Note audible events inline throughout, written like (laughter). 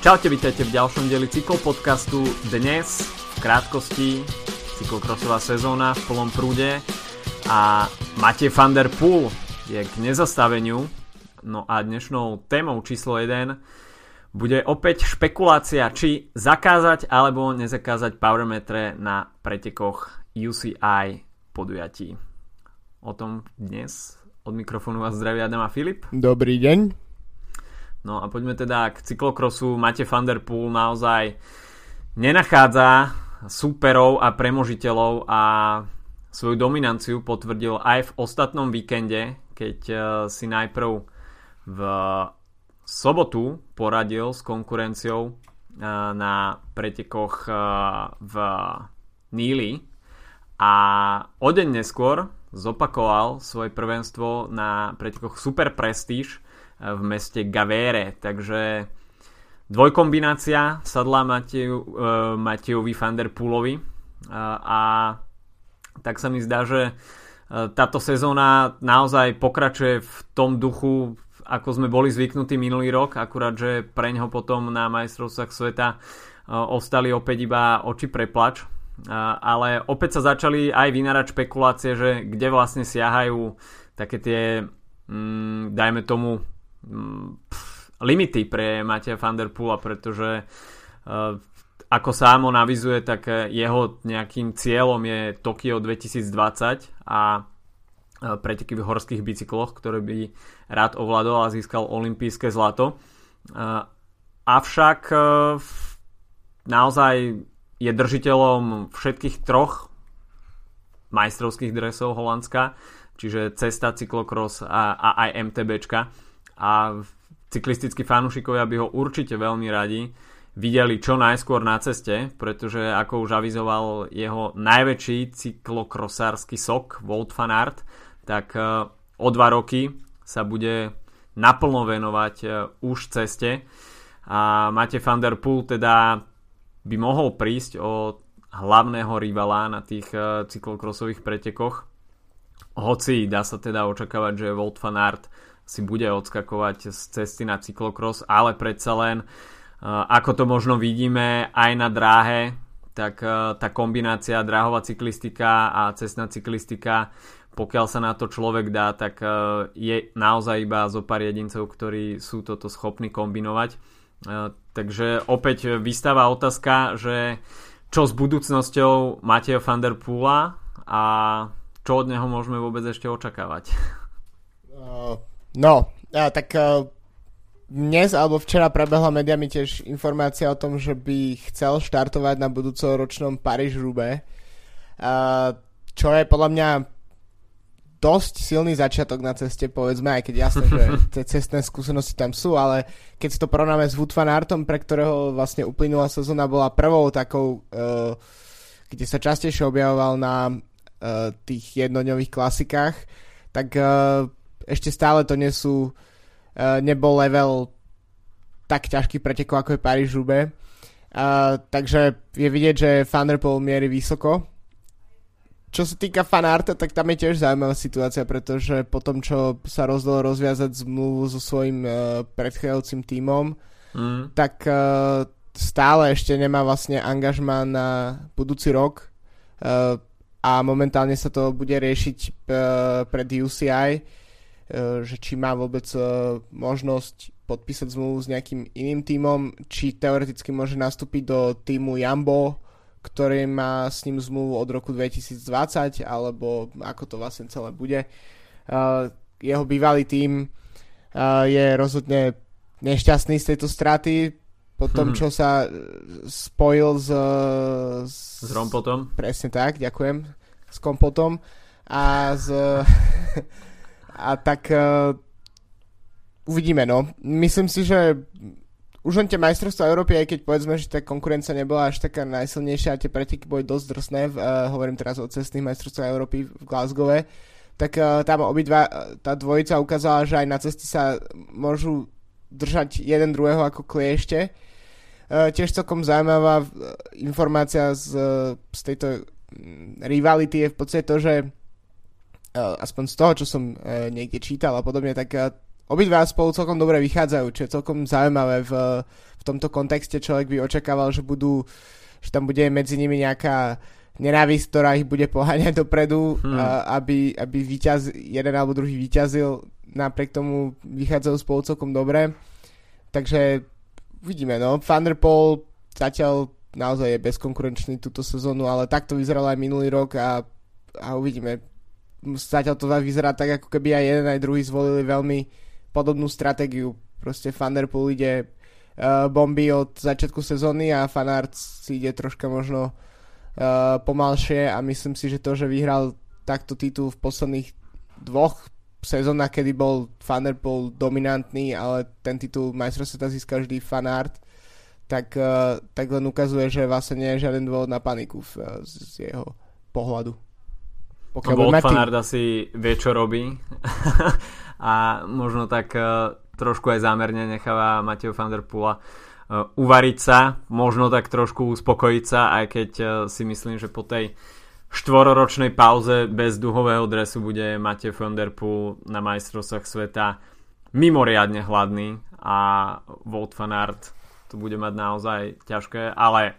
Čaute, vítajte v ďalšom dieli cyklopodcastu. Dnes v krátkosti cyklokrosová sezóna v plnom prúde a Matej van der Poel je k nezastaveniu. No a dnešnou témou číslo 1 bude opäť špekulácia, či zakázať alebo nezakázať powermetre na pretekoch UCI podujatí. O tom dnes od mikrofónu vás zdraví Adam a Filip. Dobrý deň. No a poďme teda k cyklokrosu. Mate van der Poel naozaj nenachádza súperov a premožiteľov a svoju dominanciu potvrdil aj v ostatnom víkende, keď eh, si najprv v sobotu poradil s konkurenciou eh, na pretekoch eh, v Níli a o deň neskôr zopakoval svoje prvenstvo na pretekoch Super Prestige v meste Gavere. Takže dvojkombinácia sadla Mateju, uh, Matejovi van der Poolovi uh, a tak sa mi zdá, že táto sezóna naozaj pokračuje v tom duchu, ako sme boli zvyknutí minulý rok, akurát, že pre ňo potom na majstrovstvách sveta ostali opäť iba oči preplač. Ale opäť sa začali aj vynárať špekulácie, že kde vlastne siahajú také tie, mm, dajme tomu, Mm, limity pre Matia van der Poola, pretože uh, ako sám on avizuje, tak jeho nejakým cieľom je Tokio 2020 a uh, preteky v horských bicykloch, ktoré by rád ovládol a získal olympijské zlato. Uh, avšak naozaj je držiteľom všetkých troch majstrovských dresov Holandska, čiže cesta, cyklokros a, a aj MTBčka a cyklistickí fanúšikovia by ho určite veľmi radi videli čo najskôr na ceste, pretože ako už avizoval jeho najväčší cyklokrosársky sok Wout van tak e, o dva roky sa bude naplno venovať e, už ceste. A Mate van der Poel teda by mohol prísť o hlavného rivala na tých e, cyklokrosových pretekoch. Hoci dá sa teda očakávať, že Wout van Aert si bude odskakovať z cesty na cyklokros, ale predsa len ako to možno vidíme aj na dráhe, tak tá kombinácia dráhová cyklistika a cestná cyklistika, pokiaľ sa na to človek dá, tak je naozaj iba zo pár jedincov, ktorí sú toto schopní kombinovať. Takže opäť vystáva otázka, že čo s budúcnosťou Mateja van der Poola a čo od neho môžeme vôbec ešte očakávať? No, a tak uh, dnes alebo včera prebehla mediami tiež informácia o tom, že by chcel štartovať na budúcoročnom Paríž-Rube, uh, čo je podľa mňa dosť silný začiatok na ceste, povedzme, aj keď jasné, že (laughs) tie cestné skúsenosti tam sú, ale keď si to porovnáme s Wood Van Artom, pre ktorého vlastne uplynulá sezóna bola prvou takou, uh, kde sa častejšie objavoval na uh, tých jednodňových klasikách, tak uh, ešte stále to nie sú, uh, nebol level tak ťažký pretekov ako je paríž roubaix Uh, takže je vidieť, že Thunderpool mierí vysoko. Čo sa týka fanarta, tak tam je tiež zaujímavá situácia, pretože po tom, čo sa rozdol rozviazať zmluvu so svojím uh, predchádzajúcim tímom, mm. tak uh, stále ešte nemá vlastne angažma na budúci rok uh, a momentálne sa to bude riešiť uh, pred UCI E, že či má vôbec e, možnosť podpísať zmluvu s nejakým iným tímom, či teoreticky môže nastúpiť do týmu Jambo, ktorý má s ním zmluvu od roku 2020, alebo ako to vlastne celé bude. E, jeho bývalý tím je rozhodne nešťastný z tejto straty, po tom, hmm. čo sa spojil s... S, s Rompotom. Presne tak, ďakujem. S Kompotom. A s... (laughs) A tak uh, uvidíme, no. Myslím si, že už len tie majstrovstvá Európy, aj keď povedzme, že tá konkurencia nebola až taká najsilnejšia a tie preteky boli dosť drsné, uh, hovorím teraz o cestných majstrovstvách Európy v Glasgowe, tak uh, tam obidva, tá dvojica ukázala, že aj na ceste sa môžu držať jeden druhého ako kliešte. Uh, tiež celkom zaujímavá informácia z, z tejto mm, rivality je v podstate to, že aspoň z toho, čo som uh, niekde čítal a podobne, tak uh, obidva spolu celkom dobre vychádzajú, čo je celkom zaujímavé v, v tomto kontexte človek by očakával, že budú, že tam bude medzi nimi nejaká nenávisť, ktorá ich bude poháňať dopredu, hmm. aby, aby víťaz, jeden alebo druhý vyťazil, napriek tomu vychádzajú spolu celkom dobre. Takže uvidíme, no. Thunderpole zatiaľ naozaj je bezkonkurenčný túto sezónu, ale takto vyzeral aj minulý rok a, a uvidíme. Zatiaľ to vyzerá tak, ako keby aj jeden aj druhý zvolili veľmi podobnú stratégiu. Proste Thunderpool ide uh, bomby od začiatku sezóny a Fanart si ide troška možno uh, pomalšie a myslím si, že to, že vyhral takto titul v posledných dvoch sezónach, kedy bol Thunderpool dominantný, ale ten titul majstra sveta získal vždy Fanart, tak, uh, tak len ukazuje, že vlastne nie je žiaden dôvod na paniku v, uh, z jeho pohľadu. Pokiaľ Bolt Fanart asi vie, čo robí (laughs) a možno tak uh, trošku aj zámerne necháva Mateo van der Pula uh, uvariť sa, možno tak trošku uspokojiť sa, aj keď uh, si myslím, že po tej štvororočnej pauze bez duhového dresu bude Mateo van der Poel na majstrovstvách sveta mimoriadne hladný a Wout van Aert to bude mať naozaj ťažké, ale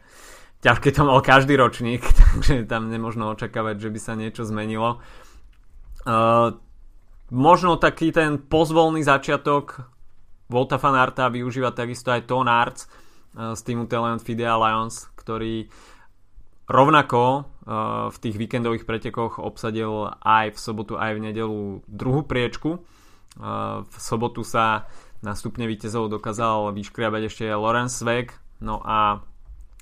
ťažké to mal každý ročník, (laughs) takže tam nemožno očakávať, že by sa niečo zmenilo. Uh, možno taký ten pozvolný začiatok Volta Fanarta využíva takisto aj Ton Arts uh, z týmu Talent Fidea Lions, ktorý rovnako uh, v tých víkendových pretekoch obsadil aj v sobotu, aj v nedelu druhú priečku. Uh, v sobotu sa na stupne víťazov dokázal vyškriabať ešte Lorenz Svek, no a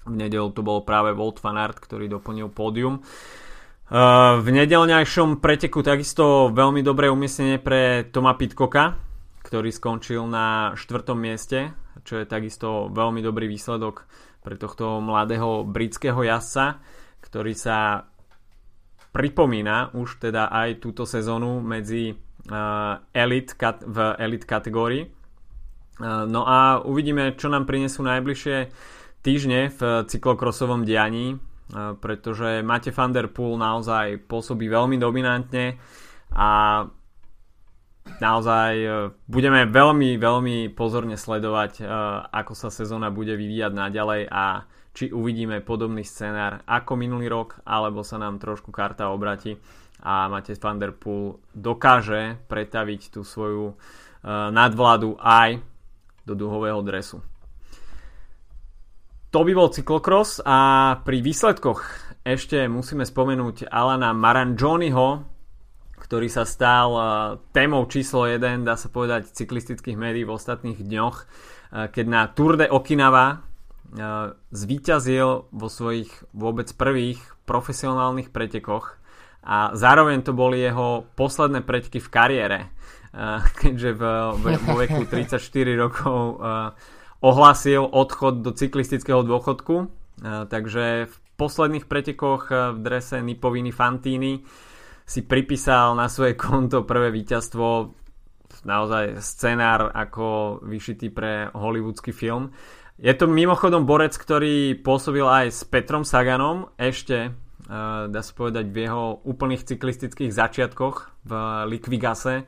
v nedelu to bol práve Volt Fanart, ktorý doplnil pódium. Uh, v nedelňajšom preteku takisto veľmi dobré umiestnenie pre Toma Pitkoka, ktorý skončil na štvrtom mieste, čo je takisto veľmi dobrý výsledok pre tohto mladého britského jazdca, ktorý sa pripomína už teda aj túto sezónu medzi elite v elite kategórii. No a uvidíme, čo nám prinesú najbližšie týždne v cyklokrosovom dianí, pretože Mate van der Poel naozaj pôsobí veľmi dominantne a naozaj e, budeme veľmi, veľmi pozorne sledovať, e, ako sa sezóna bude vyvíjať naďalej a či uvidíme podobný scenár ako minulý rok, alebo sa nám trošku karta obratí a Mate van der Poel dokáže pretaviť tú svoju e, nadvládu aj do duhového dresu. To by bol cyklokros a pri výsledkoch ešte musíme spomenúť Alana Marangioniho, ktorý sa stal uh, témou číslo 1, dá sa povedať, cyklistických médií v ostatných dňoch, uh, keď na Tour de Okinawa uh, zvíťazil vo svojich vôbec prvých profesionálnych pretekoch a zároveň to boli jeho posledné preteky v kariére, (laughs) keďže v, vo veku (laughs) 34 rokov ohlásil odchod do cyklistického dôchodku, e, takže v posledných pretekoch e, v drese Nipoviny Fantini si pripísal na svoje konto prvé víťazstvo naozaj scenár ako vyšitý pre hollywoodsky film. Je to mimochodom borec, ktorý pôsobil aj s Petrom Saganom ešte, e, dá sa povedať, v jeho úplných cyklistických začiatkoch v Liquigase.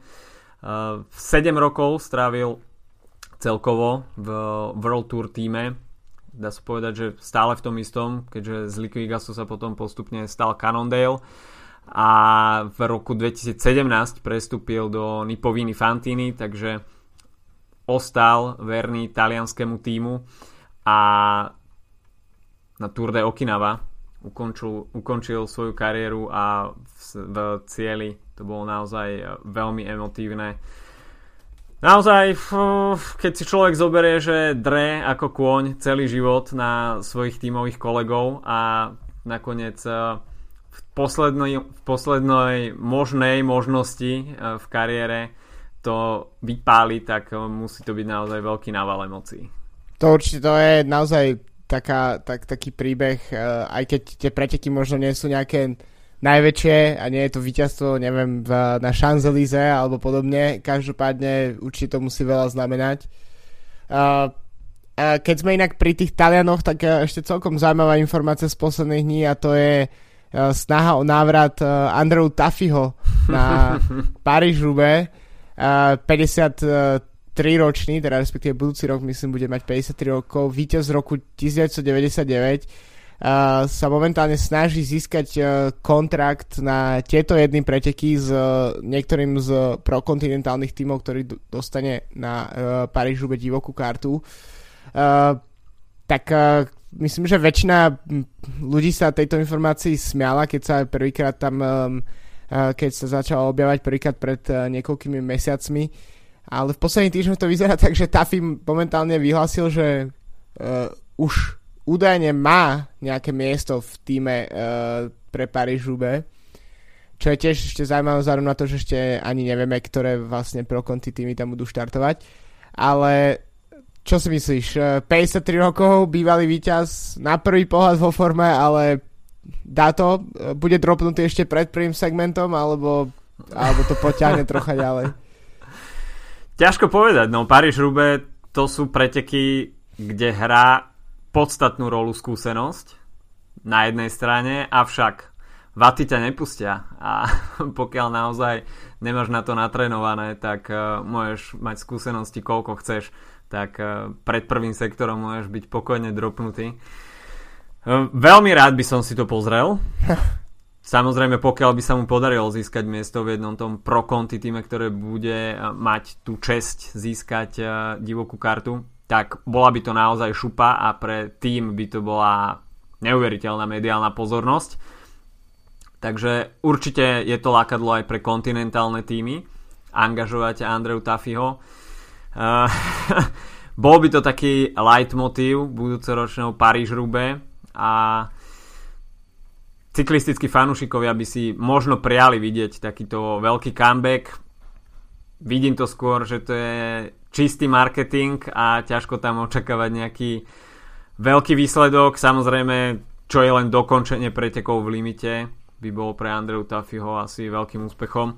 7 rokov strávil celkovo v World Tour týme. Dá sa povedať, že stále v tom istom, keďže z Liquigasu sa potom postupne stal Cannondale. A v roku 2017 prestúpil do Nipoviny Fantini, takže ostal verný talianskému týmu. A na Tour de Okinawa ukončil, ukončil svoju kariéru a v, v cieli to bolo naozaj veľmi emotívne Naozaj, keď si človek zoberie, že dre ako kôň celý život na svojich tímových kolegov a nakoniec e, v poslednej, v poslednej možnej možnosti e, v kariére to vypáli, tak e, musí to byť naozaj veľký nával emócií. To určite to je naozaj taká, tak, taký príbeh, aj keď tie preteky možno nie sú nejaké najväčšie a nie je to víťazstvo, neviem, na Champs-Élysées alebo podobne. Každopádne určite to musí veľa znamenať. Uh, uh, keď sme inak pri tých Talianoch, tak uh, ešte celkom zaujímavá informácia z posledných dní a to je uh, snaha o návrat uh, Andreu Tafiho na. (laughs) Uh, 50 ročný, teda respektíve budúci rok myslím bude mať 53 rokov, víťaz z roku 1999 uh, sa momentálne snaží získať uh, kontrakt na tieto jedny preteky s uh, niektorým z prokontinentálnych tímov, ktorý dostane na uh, Parížu divokú kartu. Tak myslím, že väčšina ľudí sa tejto informácii smiala, keď sa prvýkrát tam, keď sa začal objavať prvýkrát pred niekoľkými mesiacmi. Ale v posledných týždňoch to vyzerá tak, že Tafi momentálne vyhlásil, že uh, už údajne má nejaké miesto v týme uh, pre Paríž Roubaix. Čo je tiež ešte zaujímavé vzhľadom na to, že ešte ani nevieme, ktoré vlastne pro týmy tam budú štartovať. Ale čo si myslíš? 53 e, rokov, bývalý víťaz, na prvý pohľad vo forme, ale dá to? E, bude dropnutý ešte pred prvým segmentom, alebo, alebo to poťahne trocha ďalej? Ťažko povedať, no Paríž Rube to sú preteky, kde hrá podstatnú rolu skúsenosť na jednej strane, avšak vaty ťa nepustia a (laughs) pokiaľ naozaj nemáš na to natrénované, tak uh, môžeš mať skúsenosti koľko chceš tak eh, pred prvým sektorom môžeš byť pokojne dropnutý. Eh, veľmi rád by som si to pozrel. (laughs) Samozrejme, pokiaľ by sa mu podarilo získať miesto v jednom tom pro konti týme, ktoré bude mať tú česť získať divokú kartu, tak bola by to naozaj šupa a pre tým by to bola neuveriteľná mediálna pozornosť. Takže určite je to lákadlo aj pre kontinentálne týmy angažovať Andreu Tafiho Uh, (laughs) bol by to taký leitmotiv budúcoročného Paríž-Rube a cyklistickí fanúšikovia by si možno prijali vidieť takýto veľký comeback. Vidím to skôr, že to je čistý marketing a ťažko tam očakávať nejaký veľký výsledok. Samozrejme, čo je len dokončenie pretekov v limite, by bolo pre Andreu Tafiho asi veľkým úspechom.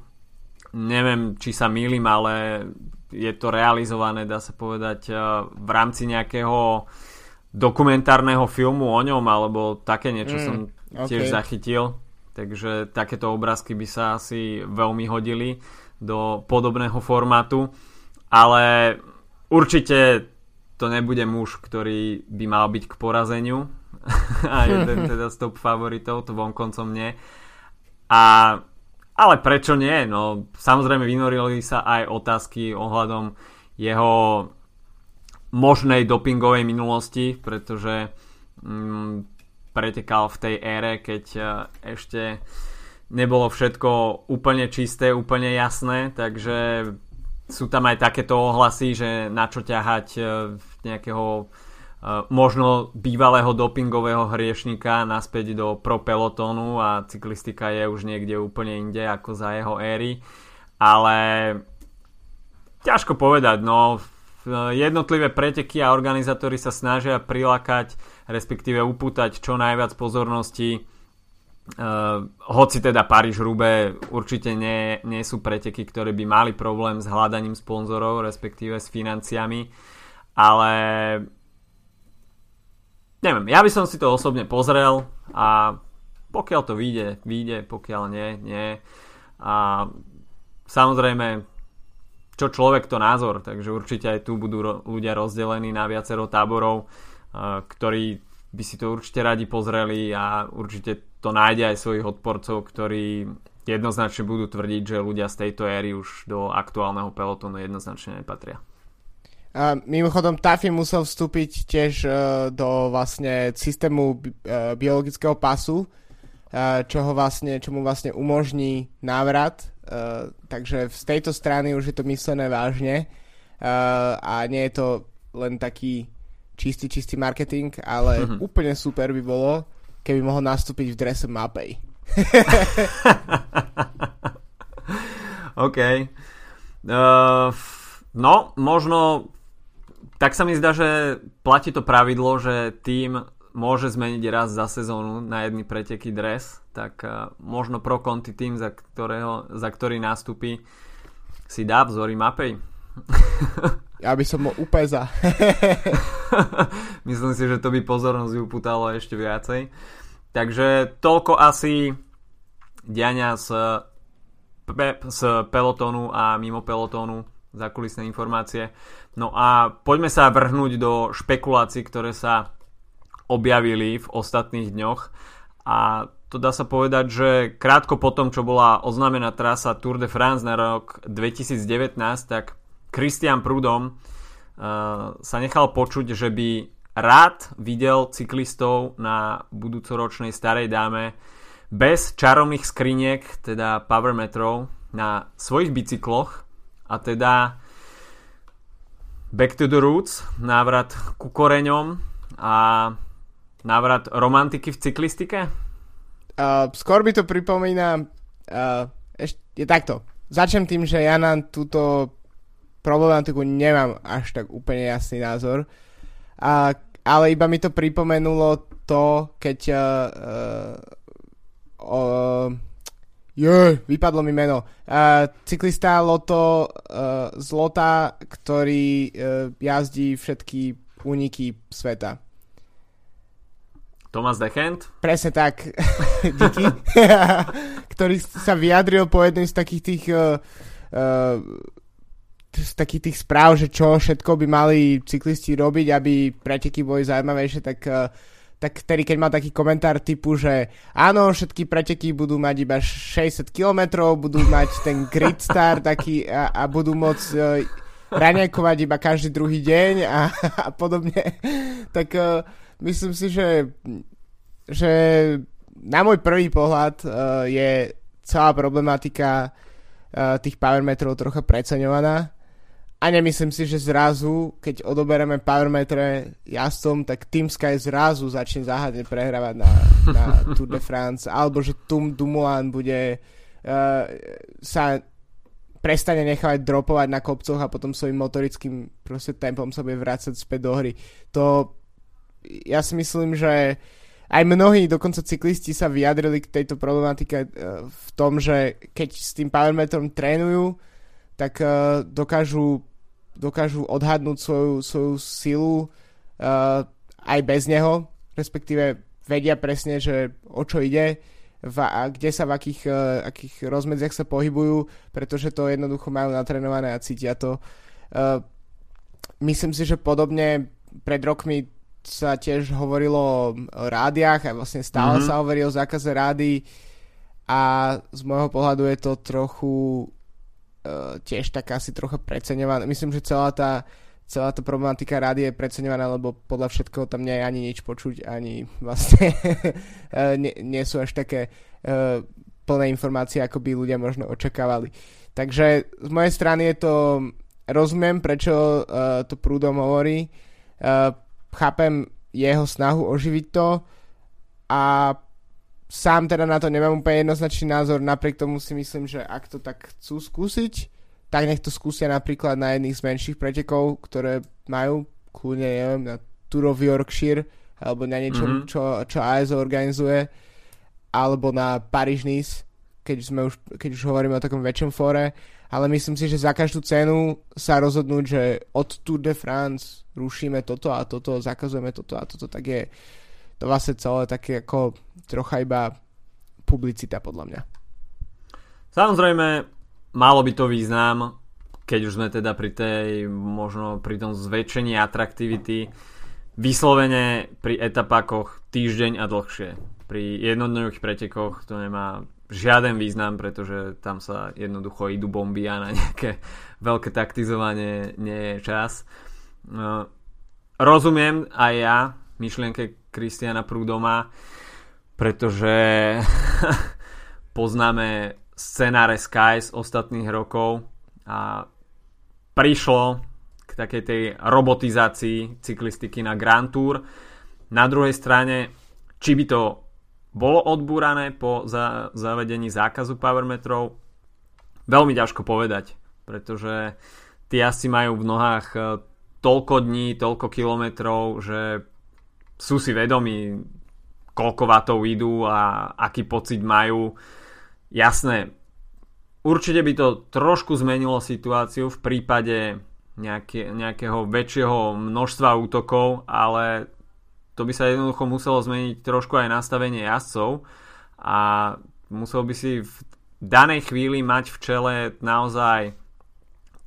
Neviem, či sa mýlim, ale je to realizované, dá sa povedať, eh, v rámci nejakého dokumentárneho filmu o ňom, alebo také niečo mm, som tiež okay. zachytil. Takže takéto obrázky by sa asi veľmi hodili do podobného formátu. Ale určite to nebude muž, ktorý by mal byť k porazeniu. (laughs) a jeden (laughs) teda z top favoritov, to vonkoncom nie. A ale prečo nie? No, samozrejme vynorili sa aj otázky ohľadom jeho možnej dopingovej minulosti, pretože mm, pretekal v tej ére, keď uh, ešte nebolo všetko úplne čisté, úplne jasné, takže sú tam aj takéto ohlasy, že na čo ťahať uh, nejakého možno bývalého dopingového hriešnika naspäť do pro pelotónu a cyklistika je už niekde úplne inde ako za jeho éry. Ale ťažko povedať, no jednotlivé preteky a organizátori sa snažia prilákať, respektíve upútať čo najviac pozornosti. Uh, hoci teda Paríž Rube určite nie, nie sú preteky, ktoré by mali problém s hľadaním sponzorov, respektíve s financiami, ale neviem, ja by som si to osobne pozrel a pokiaľ to vyjde, vyjde, pokiaľ nie, nie. A samozrejme, čo človek, to názor, takže určite aj tu budú ľudia rozdelení na viacero táborov, uh, ktorí by si to určite radi pozreli a určite to nájde aj svojich odporcov, ktorí jednoznačne budú tvrdiť, že ľudia z tejto éry už do aktuálneho pelotónu jednoznačne nepatria. A mimochodom, Tafi musel vstúpiť tiež uh, do vlastne systému bi- uh, biologického pasu, uh, čo, ho vlastne, čo mu vlastne umožní návrat. Uh, takže z tejto strany už je to myslené vážne uh, a nie je to len taký čistý, čistý marketing, ale mm-hmm. úplne super by bolo, keby mohol nastúpiť v drese Mapej. (laughs) OK. Uh, no, možno tak sa mi zdá, že platí to pravidlo, že tým môže zmeniť raz za sezónu na jedný preteky dres, tak uh, možno pro konti tým, za, ktorého, za ktorý nástupí, si dá vzory mapej. (laughs) Ja by som ho úplne za. (laughs) Myslím si, že to by pozornosť upútalo ešte viacej. Takže toľko asi diania z, pe- z pelotónu a mimo pelotónu zakulisné informácie. No a poďme sa vrhnúť do špekulácií, ktoré sa objavili v ostatných dňoch. A to dá sa povedať, že krátko potom, čo bola oznámená trasa Tour de France na rok 2019, tak Christian Prudom uh, sa nechal počuť, že by rád videl cyklistov na budúcoročnej starej dáme bez čarovných skriniek, teda power metrov, na svojich bicykloch a teda back to the roots, návrat ku koreňom a návrat romantiky v cyklistike? Uh, skôr by to pripomína uh, ešte, je takto. Začnem tým, že ja na túto problematiku nemám až tak úplne jasný názor. Uh, ale iba mi to pripomenulo to, keď uh, uh, uh, je, vypadlo mi meno. Uh, cyklista Loto uh, z Lota, ktorý uh, jazdí všetky úniky sveta. Thomas Dechent? Presne tak. (laughs) Díky. (laughs) ktorý sa vyjadril po jednej z takých tých uh, uh, takých tých správ, že čo všetko by mali cyklisti robiť, aby preteky boli zaujímavejšie, tak uh, tak vtedy, keď mal taký komentár typu, že áno, všetky preteky budú mať iba 60 km, budú mať ten grid star taký a, a budú môcť uh, raňajkovať iba každý druhý deň a, a podobne, tak uh, myslím si, že, že na môj prvý pohľad uh, je celá problematika uh, tých power metrov trocha preceňovaná a nemyslím si, že zrazu, keď odobereme powermetre jazdcom, tak Team Sky zrazu začne záhadne prehrávať na, na Tour de France, alebo že Tom Dumoulin bude uh, sa prestane nechávať dropovať na kopcoch a potom svojim motorickým proste tempom sa bude vrácať späť do hry. To ja si myslím, že aj mnohí, dokonca cyklisti sa vyjadrili k tejto problematike uh, v tom, že keď s tým powermetrom trénujú, tak uh, dokážu dokážu odhadnúť svoju, svoju silu uh, aj bez neho, respektíve vedia presne, že o čo ide, v, a kde sa v akých, uh, akých rozmedziach sa pohybujú, pretože to jednoducho majú natrenované a cítia to. Uh, myslím si, že podobne pred rokmi sa tiež hovorilo o rádiách a vlastne stále mm-hmm. sa hovorí o zákaze rády a z môjho pohľadu je to trochu uh, tiež tak asi trocha preceňovaná. Myslím, že celá tá, celá tá problematika rády je preceňovaná, lebo podľa všetkého tam nie je ani nič počuť, ani vlastne uh, (laughs) nie, nie sú až také uh, plné informácie, ako by ľudia možno očakávali. Takže z mojej strany je to, rozumiem, prečo uh, to prúdom hovorí, uh, chápem jeho snahu oživiť to a sám teda na to nemám úplne jednoznačný názor, napriek tomu si myslím, že ak to tak chcú skúsiť, tak nech to skúsia napríklad na jedných z menších pretekov, ktoré majú, kľudne neviem, na Tour of Yorkshire, alebo na niečom, mm-hmm. čo, čo ASO organizuje, alebo na Paris-Nice, keď, sme už, keď už hovoríme o takom väčšom fóre, ale myslím si, že za každú cenu sa rozhodnúť, že od Tour de France rušíme toto a toto, zakazujeme toto a toto, tak je to vlastne celé také ako trocha iba publicita podľa mňa. Samozrejme, malo by to význam, keď už sme teda pri tej, možno pri tom zväčšení atraktivity, vyslovene pri etapákoch týždeň a dlhšie. Pri jednodňových pretekoch to nemá žiaden význam, pretože tam sa jednoducho idú bomby a na nejaké (laughs) veľké taktizovanie nie je čas. No, rozumiem aj ja myšlienke Kristiana Prúdoma, pretože (laughs) poznáme scenáre Sky z ostatných rokov a prišlo k takej tej robotizácii cyklistiky na Grand Tour. Na druhej strane, či by to bolo odbúrané po za- zavedení zákazu powermetrov, veľmi ťažko povedať, pretože tí asi majú v nohách eh, toľko dní, toľko kilometrov, že sú si vedomí, koľko vatov idú a aký pocit majú. Jasné, určite by to trošku zmenilo situáciu v prípade nejaké, nejakého väčšieho množstva útokov, ale to by sa jednoducho muselo zmeniť trošku aj nastavenie jazdcov a musel by si v danej chvíli mať v čele naozaj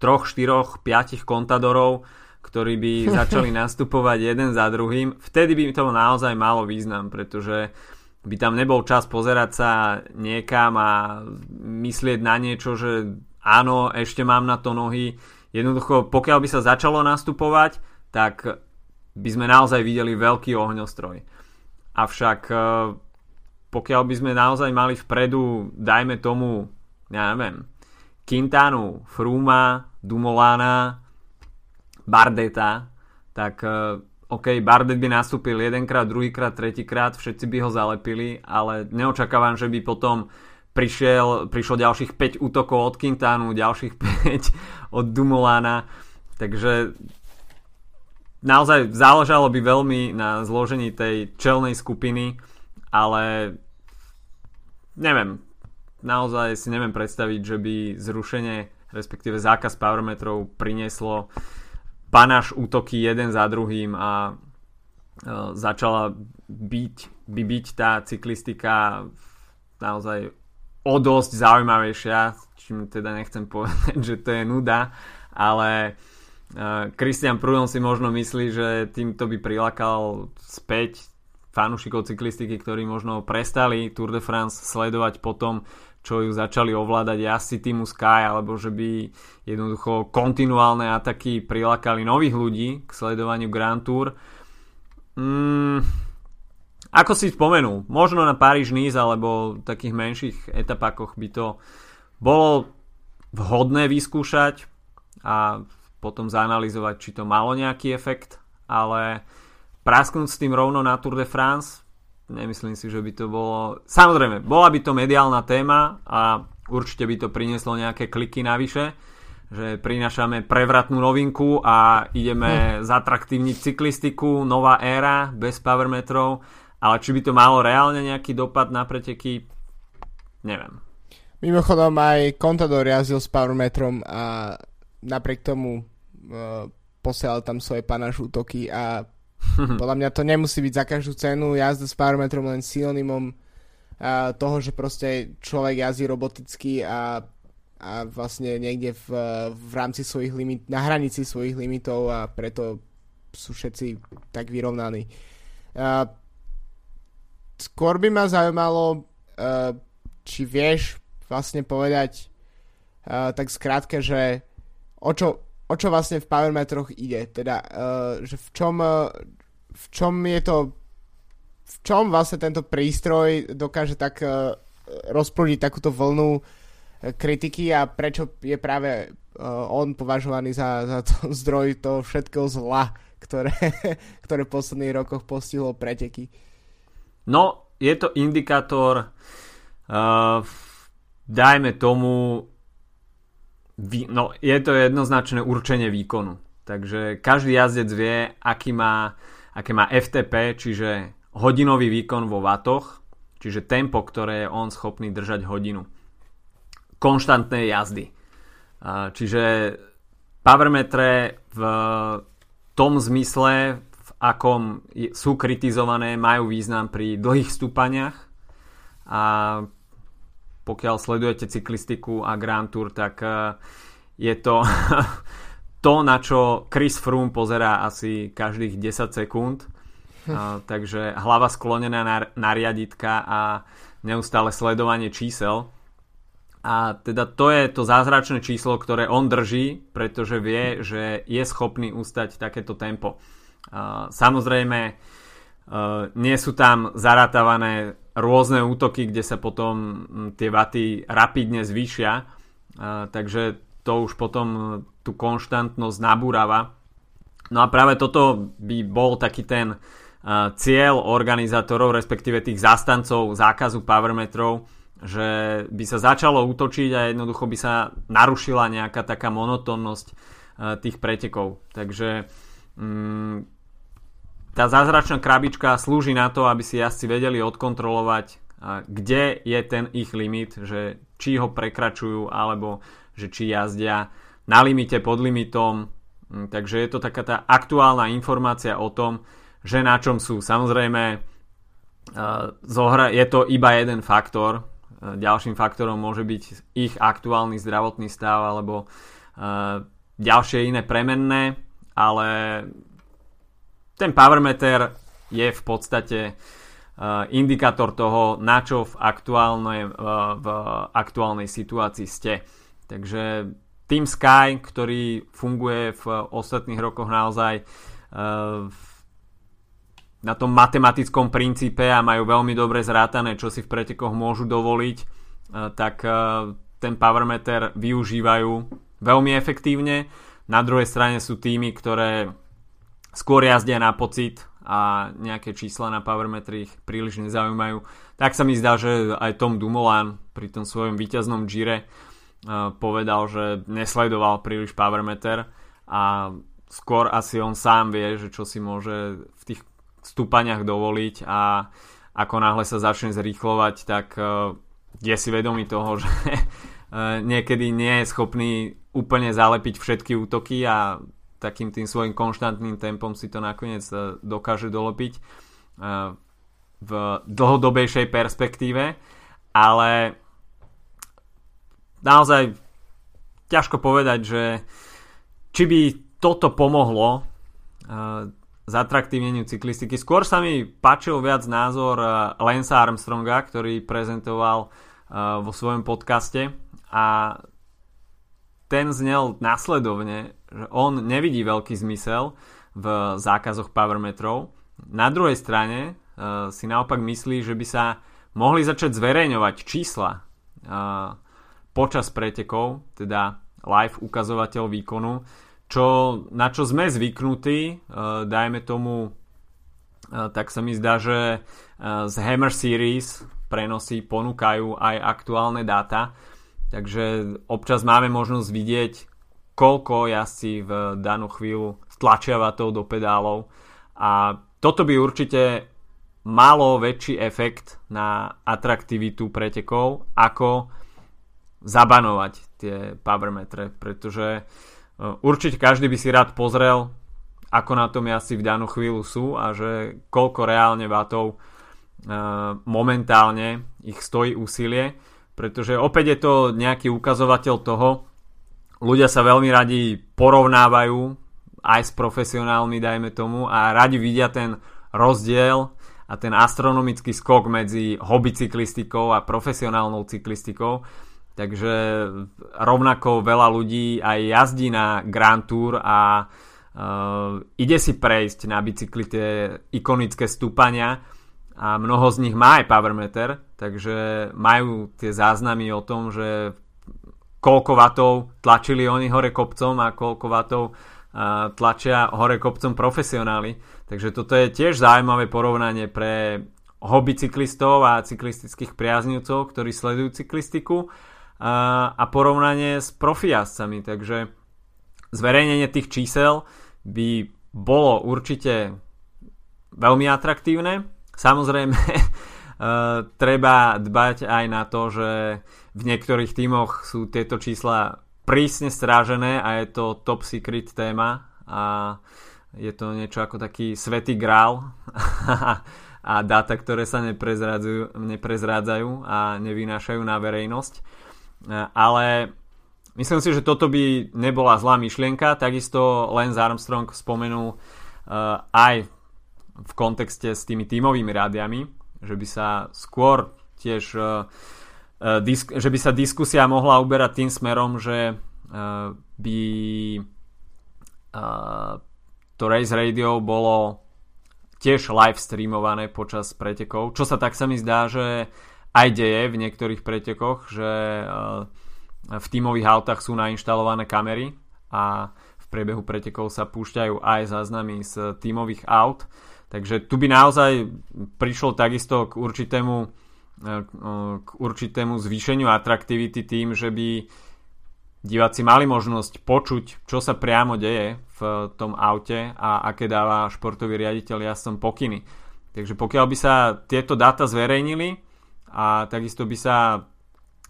troch, štyroch, piatich kontadorov, ktorí by začali (laughs) nastupovať jeden za druhým, vtedy by to naozaj malo význam, pretože by tam nebol čas pozerať sa niekam a myslieť na niečo, že áno, ešte mám na to nohy. Jednoducho, pokiaľ by sa začalo nastupovať, tak by sme naozaj videli veľký ohňostroj. Avšak e, pokiaľ by sme naozaj mali vpredu, dajme tomu, ja neviem, Quintanu, Fruma, Dumolana, Bardeta, tak e, OK, Bardet by nastúpil jedenkrát, druhýkrát, tretíkrát, všetci by ho zalepili, ale neočakávam, že by potom prišiel, prišlo ďalších 5 útokov od Quintanu, ďalších (laughs) 5 od Dumolana, takže naozaj záležalo by veľmi na zložení tej čelnej skupiny, ale neviem, naozaj si neviem predstaviť, že by zrušenie, respektíve zákaz powermetrov prinieslo panáš útoky jeden za druhým a e, začala byť, by byť tá cyklistika naozaj o dosť zaujímavejšia, čím teda nechcem povedať, (laughs) že to je nuda, ale e, Christian Prudon si možno myslí, že týmto by prilákal späť fanúšikov cyklistiky, ktorí možno prestali Tour de France sledovať potom, čo ju začali ovládať asi týmu Sky, alebo že by jednoducho kontinuálne ataky prilákali nových ľudí k sledovaniu Grand Tour. Mm, ako si spomenul, možno na Paríž Nice alebo takých menších etapákoch by to bolo vhodné vyskúšať a potom zanalizovať, či to malo nejaký efekt, ale prasknúť s tým rovno na Tour de France Nemyslím si, že by to bolo... Samozrejme, bola by to mediálna téma a určite by to prinieslo nejaké kliky navyše, že prinášame prevratnú novinku a ideme hm. zatraktívniť cyklistiku, nová éra, bez powermetrov, ale či by to malo reálne nejaký dopad na preteky, neviem. Mimochodom aj Contador jazdil s powermetrom a napriek tomu uh, posielal tam svoje panáš útoky a (laughs) Podľa mňa to nemusí byť za každú cenu jazda s parametrom len synonymom uh, toho, že proste človek jazdí roboticky a, a vlastne niekde v, v rámci svojich limit, na hranici svojich limitov a preto sú všetci tak vyrovnaní. Uh, skôr by ma zaujímalo, uh, či vieš vlastne povedať tak skrátke, že o čo, o čo vlastne v powermetroch ide, teda, uh, že v čom, uh, v čom je to v čom vlastne tento prístroj dokáže tak uh, rozprúdiť takúto vlnu kritiky a prečo je práve uh, on považovaný za, za to, (laughs) zdroj toho všetkého zla, ktoré, (laughs) ktoré v posledných rokoch postihlo preteky. No, je to indikátor uh, dajme tomu no, je to jednoznačné určenie výkonu. Takže každý jazdec vie, aký má aké má FTP, čiže hodinový výkon vo vatoch, čiže tempo, ktoré je on schopný držať hodinu. Konštantné jazdy. Čiže powermetre v tom zmysle, v akom sú kritizované, majú význam pri dlhých stúpaniach a pokiaľ sledujete cyklistiku a Grand Tour, tak je to (laughs) to, na čo Chris Froome pozerá asi každých 10 sekúnd. A, (laughs) takže hlava sklonená na, na riaditka a neustále sledovanie čísel. A teda to je to zázračné číslo, ktoré on drží, pretože vie, že je schopný ustať takéto tempo. A, samozrejme, nie sú tam zarátavané rôzne útoky, kde sa potom tie vaty rapidne zvýšia. A, takže to už potom e, tú konštantnosť nabúrava. No a práve toto by bol taký ten cieľ organizátorov, respektíve tých zastancov zákazu powermetrov, že by sa začalo útočiť a jednoducho by sa narušila nejaká taká monotónnosť tých pretekov. Takže um, tá zázračná krabička slúži na to, aby si jazdci vedeli odkontrolovať, kde je ten ich limit, že či ho prekračujú alebo že či jazdia na limite, pod limitom. Mm, takže je to taká tá aktuálna informácia o tom, že na čom sú. Samozrejme, je to iba jeden faktor. Ďalším faktorom môže byť ich aktuálny zdravotný stav alebo ďalšie iné premenné, ale ten power meter je v podstate indikátor toho, na čo v aktuálnej, v aktuálnej situácii ste. Takže Team Sky, ktorý funguje v ostatných rokoch naozaj na tom matematickom princípe a majú veľmi dobre zrátané, čo si v pretekoch môžu dovoliť, tak ten power meter využívajú veľmi efektívne. Na druhej strane sú týmy, ktoré skôr jazdia na pocit a nejaké čísla na powermetri ich príliš nezaujímajú. Tak sa mi zdá, že aj Tom Dumoulin pri tom svojom víťaznom Gire uh, povedal, že nesledoval príliš powermeter a skôr asi on sám vie, že čo si môže v tých stúpaniach dovoliť a ako náhle sa začne zrýchlovať, tak uh, je si vedomý toho, (laughs) že uh, niekedy nie je schopný úplne zalepiť všetky útoky a takým tým svojim konštantným tempom si to nakoniec e, dokáže dolopiť e, v dlhodobejšej perspektíve, ale naozaj ťažko povedať, že či by toto pomohlo e, zatraktívneniu cyklistiky. Skôr sa mi páčil viac názor Lensa Armstronga, ktorý prezentoval vo svojom podcaste a ten znel nasledovne, že on nevidí veľký zmysel v zákazoch powermetrov. Na druhej strane uh, si naopak myslí, že by sa mohli začať zverejňovať čísla uh, počas pretekov, teda live ukazovateľ výkonu, čo, na čo sme zvyknutí, uh, dajme tomu, tak sa mi zdá, že z Hammer Series prenosy ponúkajú aj aktuálne dáta, Takže občas máme možnosť vidieť, koľko jazdci v danú chvíľu stlačia vatov do pedálov. A toto by určite malo väčší efekt na atraktivitu pretekov ako zabanovať tie powermetre, pretože e, určite každý by si rád pozrel, ako na tom jazdci v danú chvíľu sú a že koľko reálne vatov e, momentálne ich stojí úsilie pretože opäť je to nejaký ukazovateľ toho, ľudia sa veľmi radi porovnávajú aj s profesionálmi, dajme tomu, a radi vidia ten rozdiel a ten astronomický skok medzi hobby cyklistikou a profesionálnou cyklistikou. Takže rovnako veľa ľudí aj jazdí na Grand Tour a uh, ide si prejsť na bicykli tie ikonické stúpania a mnoho z nich má aj powermeter, takže majú tie záznamy o tom, že koľko vatov tlačili oni hore kopcom a koľko vatov tlačia hore kopcom profesionáli. Takže toto je tiež zaujímavé porovnanie pre hobby cyklistov a cyklistických priaznivcov, ktorí sledujú cyklistiku a porovnanie s profijazdcami. Takže zverejnenie tých čísel by bolo určite veľmi atraktívne Samozrejme, uh, (laughs) treba dbať aj na to, že v niektorých tímoch sú tieto čísla prísne strážené a je to top secret téma a je to niečo ako taký svetý grál (laughs) a dáta, ktoré sa neprezrádzajú, neprezrádzajú a nevynášajú na verejnosť. Ale myslím si, že toto by nebola zlá myšlienka. Takisto Lance Armstrong spomenul uh, aj v kontexte s tými tímovými rádiami, že by sa skôr tiež uh, disk, že by sa diskusia mohla uberať tým smerom, že uh, by uh, to Race Radio bolo tiež live streamované počas pretekov, čo sa tak sa mi zdá, že aj deje v niektorých pretekoch, že v tímových autách sú nainštalované kamery a v priebehu pretekov sa púšťajú aj záznamy z tímových aut. Takže tu by naozaj prišlo takisto k určitému, k určitému zvýšeniu atraktivity tým, že by diváci mali možnosť počuť, čo sa priamo deje v tom aute a aké dáva športový riaditeľ jazdcom pokyny. Takže pokiaľ by sa tieto dáta zverejnili a takisto by sa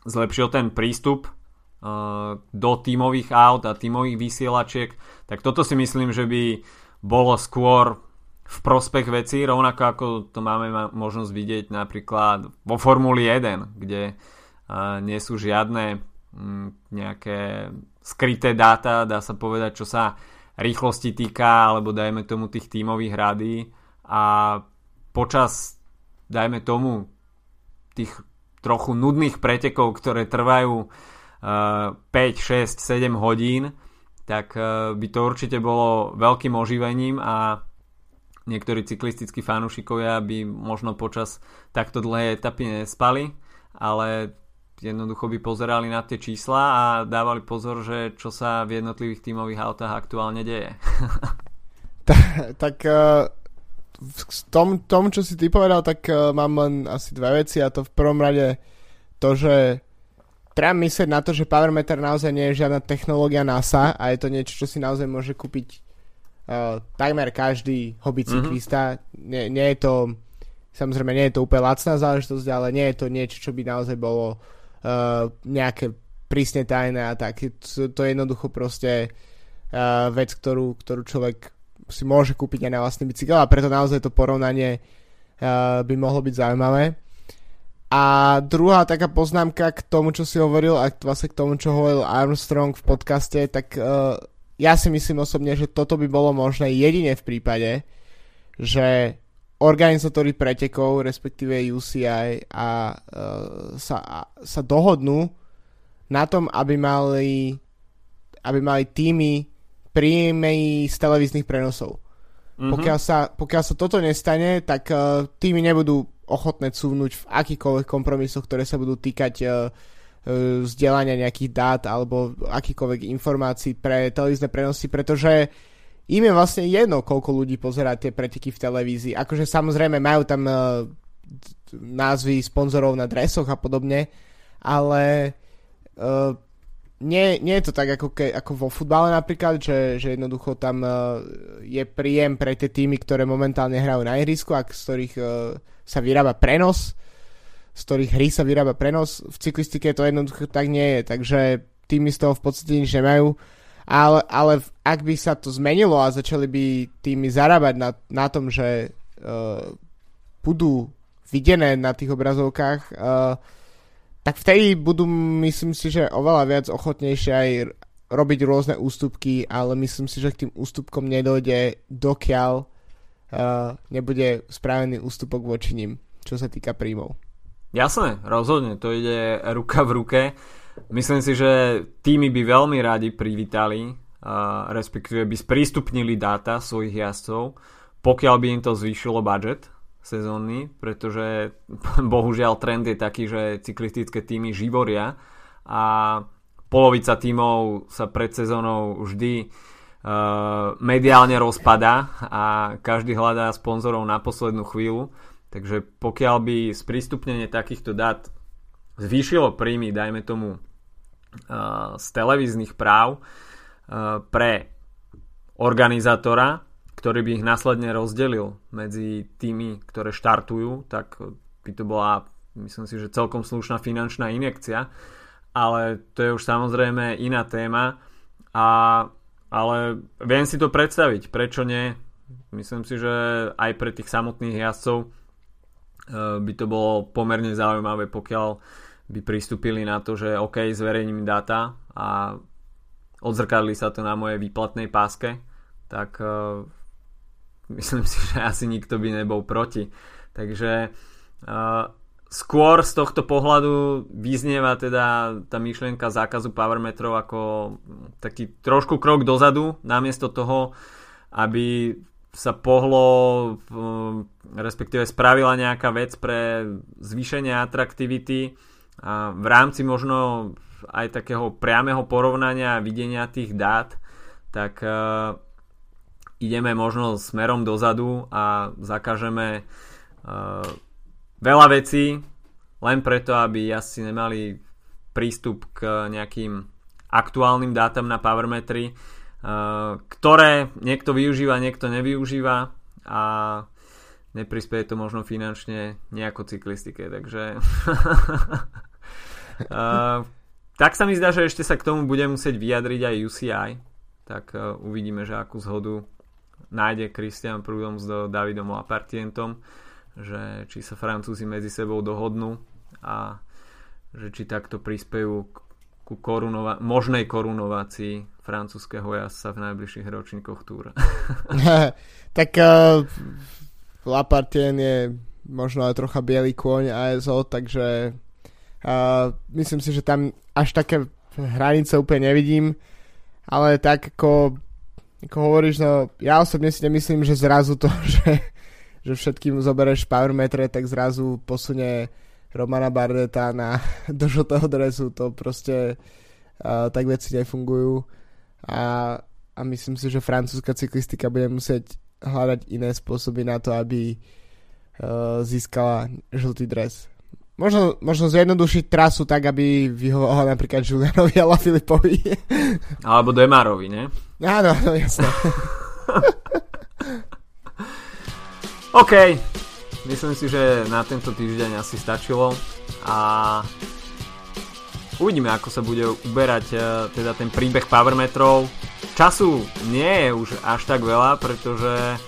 zlepšil ten prístup e, do tímových aut a tímových vysielačiek, tak toto si myslím, že by bolo skôr v prospech veci, rovnako ako to máme možnosť vidieť napríklad vo Formuli 1, kde nie sú žiadne mm, nejaké skryté dáta, dá sa povedať, čo sa rýchlosti týka, alebo dajme tomu tých tímových hrady a počas, dajme tomu, tých trochu nudných pretekov, ktoré trvajú uh, 5, 6, 7 hodín, tak uh, by to určite bolo veľkým oživením a niektorí cyklistickí fanúšikovia by možno počas takto dlhej etapy nespali, ale jednoducho by pozerali na tie čísla a dávali pozor, že čo sa v jednotlivých tímových autách aktuálne deje. (laughs) tak, uh, v tom, tom, čo si ty povedal, tak uh, mám len asi dve veci a to v prvom rade to, že treba myslieť na to, že Powermeter naozaj nie je žiadna technológia NASA a je to niečo, čo si naozaj môže kúpiť uh, takmer každý hobby mhm. cyklista. Mm-hmm. Nie, nie je to samozrejme nie je to úplne lacná záležitosť, ale nie je to niečo, čo by naozaj bolo uh, nejaké prísne tajné a tak. To, to je jednoducho proste uh, vec, ktorú, ktorú človek si môže kúpiť aj na vlastný bicykel a preto naozaj to porovnanie uh, by mohlo byť zaujímavé. A druhá taká poznámka k tomu, čo si hovoril a vlastne k tomu, čo hovoril Armstrong v podcaste, tak uh, ja si myslím osobne, že toto by bolo možné jedine v prípade, že organizátori pretekov, respektíve UCI a uh, sa, a, sa dohodnú na tom, aby mali aby mali týmy príjmy z televíznych prenosov. Mm-hmm. Pokiaľ, sa, pokiaľ sa toto nestane, tak uh, týmy nebudú ochotné cúvnuť v akýkoľvek kompromisoch, ktoré sa budú týkať uh, vzdelania nejakých dát alebo akýkoľvek informácií pre televízne prenosy, pretože im je vlastne jedno, koľko ľudí pozerá tie preteky v televízii. Akože samozrejme majú tam uh, názvy sponzorov na dresoch a podobne, ale uh, nie, nie je to tak ako, ke, ako vo futbale napríklad, že, že jednoducho tam uh, je príjem pre tie týmy, ktoré momentálne hrajú na ihrisku a z ktorých uh, sa vyrába prenos, z ktorých hry sa vyrába prenos. V cyklistike to jednoducho tak nie je, takže týmy z toho v podstate nič nemajú ale, ale ak by sa to zmenilo a začali by tými zarábať na, na tom, že uh, budú videné na tých obrazovkách, uh, tak vtedy budú, myslím si, že oveľa viac ochotnejšie aj robiť rôzne ústupky, ale myslím si, že k tým ústupkom nedojde, dokiaľ uh, nebude spravený ústupok voči ním, čo sa týka príjmov. Jasné, rozhodne, to ide ruka v ruke. Myslím si, že týmy by veľmi radi privítali, uh, respektíve by sprístupnili dáta svojich jazdcov, pokiaľ by im to zvýšilo budget sezónny, pretože (laughs) bohužiaľ trend je taký, že cyklistické týmy živoria a polovica týmov sa pred sezónou vždy uh, mediálne rozpada a každý hľadá sponzorov na poslednú chvíľu. Takže pokiaľ by sprístupnenie takýchto dát zvýšilo príjmy, dajme tomu, z televíznych práv pre organizátora, ktorý by ich následne rozdelil medzi tými, ktoré štartujú, tak by to bola, myslím si, že celkom slušná finančná injekcia, ale to je už samozrejme iná téma, a, ale viem si to predstaviť, prečo nie. Myslím si, že aj pre tých samotných jazdcov by to bolo pomerne zaujímavé, pokiaľ by pristúpili na to, že OK, zverejním dáta a odzrkadli sa to na mojej výplatnej páske, tak uh, myslím si, (laughs) že asi nikto by nebol proti. Takže uh, skôr z tohto pohľadu vyznieva teda tá myšlienka zákazu powermetrov ako taký trošku krok dozadu, namiesto toho, aby sa pohlo, respektíve spravila nejaká vec pre zvýšenie atraktivity a v rámci možno aj takého priameho porovnania a videnia tých dát, tak uh, ideme možno smerom dozadu a zakažeme uh, veľa vecí len preto, aby asi nemali prístup k nejakým aktuálnym dátam na Powermetry, uh, ktoré niekto využíva, niekto nevyužíva a neprispieje to možno finančne nejako cyklistike, takže uh, (laughs) tak sa mi zdá, že ešte sa k tomu bude musieť vyjadriť aj UCI, tak uh, uvidíme, že akú zhodu nájde Christian Prudom s Davidom Lapartientom, že či sa Francúzi medzi sebou dohodnú a že či takto prispejú ku korunova- možnej korunovácii francúzského jazdca v najbližších ročníkoch túra. (laughs) tak uh, Lapartien je možno aj trocha biely kôň ASO, takže uh, myslím si, že tam až také hranice úplne nevidím, ale tak ako, ako hovoríš, no ja osobne si nemyslím, že zrazu to, (laughs) že, že všetkým zobereš power metre, tak zrazu posunie Romana Bardeta na, (laughs) do žltého dresu, to proste uh, tak veci nefungujú a, a myslím si, že francúzska cyklistika bude musieť hľadať iné spôsoby na to, aby uh, získala žltý dres. Možno, možno zjednodušiť trasu tak, aby vyhovala napríklad Julianovi a Filipovi. (laughs) Alebo Demarovi, ne? Áno, no jasné. (laughs) OK, myslím si, že na tento týždeň asi stačilo a uvidíme, ako sa bude uberať uh, teda ten príbeh Powermetrov. Času nie je už až tak veľa, pretože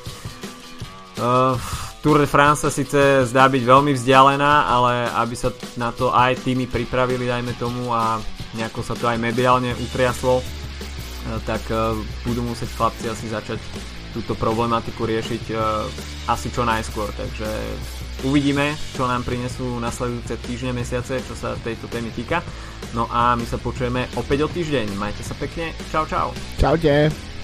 uh, Tour de France sa síce zdá byť veľmi vzdialená, ale aby sa na to aj týmy pripravili, dajme tomu, a nejako sa to aj mediálne utriaslo, uh, tak budú musieť chlapci asi začať túto problematiku riešiť uh, asi čo najskôr. Takže uvidíme, čo nám prinesú nasledujúce týždne, mesiace, čo sa tejto témy týka. No a my sa počujeme opäť o týždeň. Majte sa pekne. Čau, čau. Čaute.